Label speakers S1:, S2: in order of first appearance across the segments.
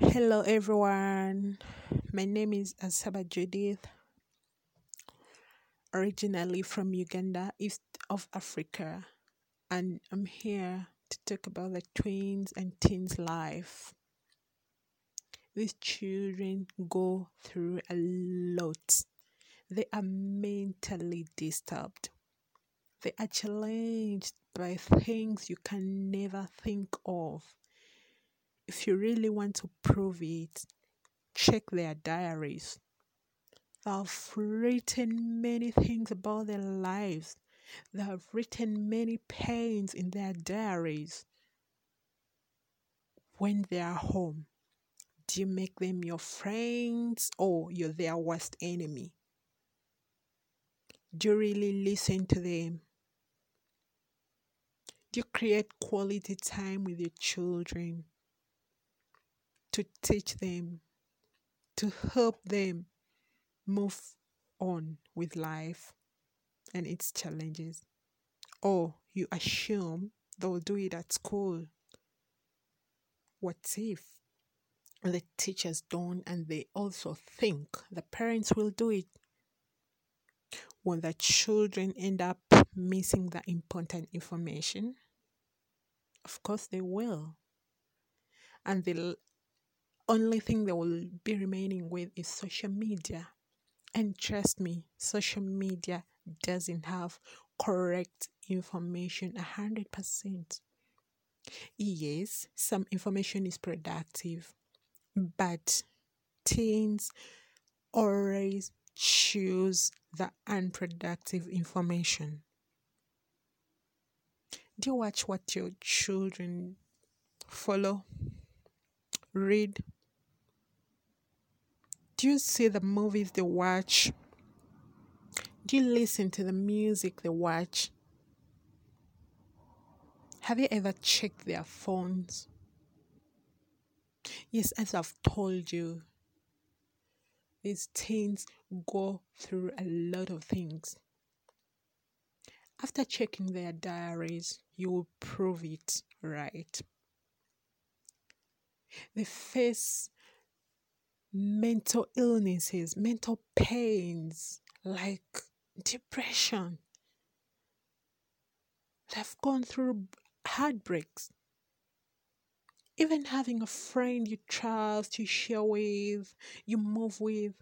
S1: Hello, everyone. My name is Asaba Judith, originally from Uganda, East of Africa, and I'm here to talk about the tweens and teens' life. These children go through a lot. They are mentally disturbed. They are challenged by things you can never think of. If you really want to prove it, check their diaries. They have written many things about their lives. They have written many pains in their diaries. When they are home, do you make them your friends or you're their worst enemy? Do you really listen to them? Do you create quality time with your children to teach them, to help them move on with life and its challenges? Or you assume they'll do it at school? What if the teachers don't and they also think the parents will do it? When the children end up missing the important information? Of course they will. And the l- only thing they will be remaining with is social media. And trust me, social media doesn't have correct information a hundred percent. Yes, some information is productive, but teens always choose the unproductive information. Do you watch what your children follow, read? Do you see the movies they watch? Do you listen to the music they watch? Have you ever checked their phones? Yes, as I've told you, these teens go through a lot of things. After checking their diaries, you will prove it right. They face mental illnesses, mental pains like depression. They've gone through heartbreaks. Even having a friend you trust, you share with, you move with,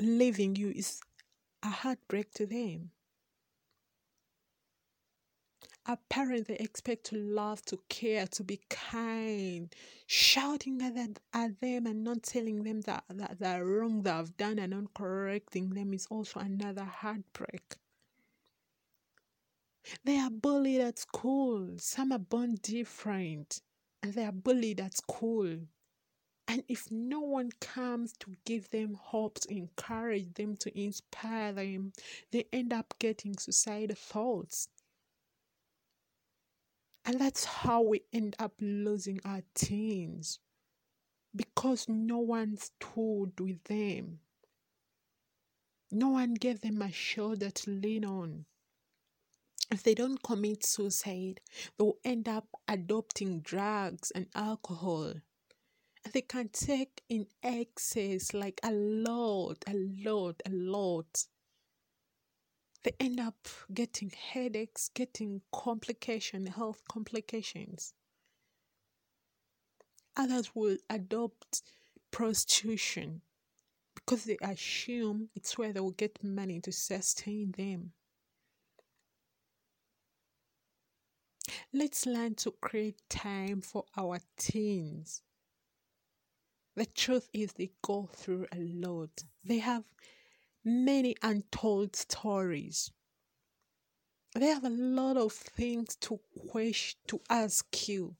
S1: leaving you is a heartbreak to them. A parent they expect to love, to care, to be kind, shouting at, at them and not telling them that, that they're wrong, they have done, and not correcting them is also another heartbreak. They are bullied at school. Some are born different and they are bullied at school. And if no one comes to give them hope, to encourage them, to inspire them, they end up getting suicidal thoughts. And that's how we end up losing our teens because no one stood with them. No one gave them a shoulder to lean on. If they don't commit suicide, they'll end up adopting drugs and alcohol. And they can take in excess like a lot, a lot, a lot. They end up getting headaches, getting complications, health complications. Others will adopt prostitution because they assume it's where they will get money to sustain them. Let's learn to create time for our teens. The truth is, they go through a lot. They have many untold stories. They have a lot of things to question, to ask you.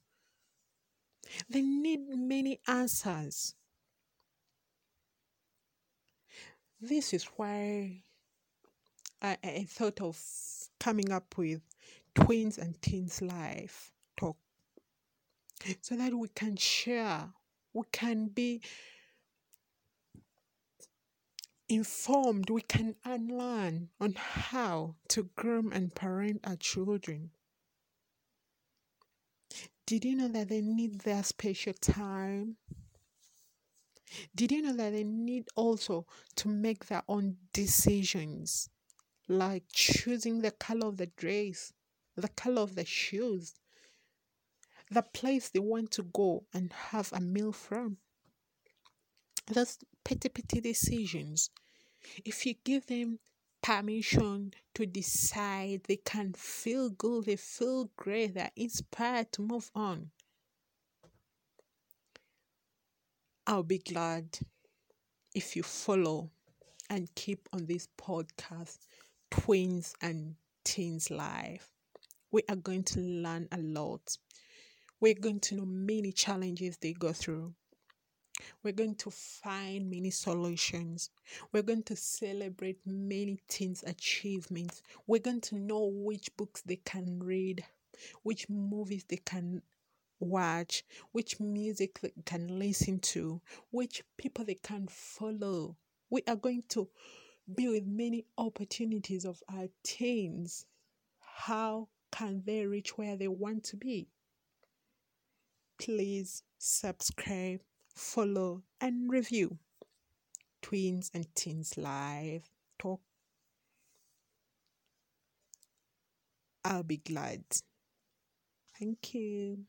S1: They need many answers. This is why I, I thought of coming up with tweens and teens life talk so that we can share, we can be informed, we can unlearn on how to groom and parent our children. Did you know that they need their special time? Did you know that they need also to make their own decisions, like choosing the color of the dress, the color of the shoes, the place they want to go and have a meal from? Those petty, petty decisions. If you give them permission to decide, they can feel good, they feel great, they're inspired to move on. I'll be glad if you follow and keep on this podcast, Tweens and Teens Life. We are going to learn a lot. We're going to know many challenges they go through. We're going to find many solutions. We're going to celebrate many teens' achievements. We're going to know which books they can read, which movies they can watch, which music they can listen to, which people they can follow. We are going to be with many opportunities of our teens. How can they reach where they want to be? Please subscribe, follow, and review Tweens and Teens Live Talk. I'll be glad. Thank you.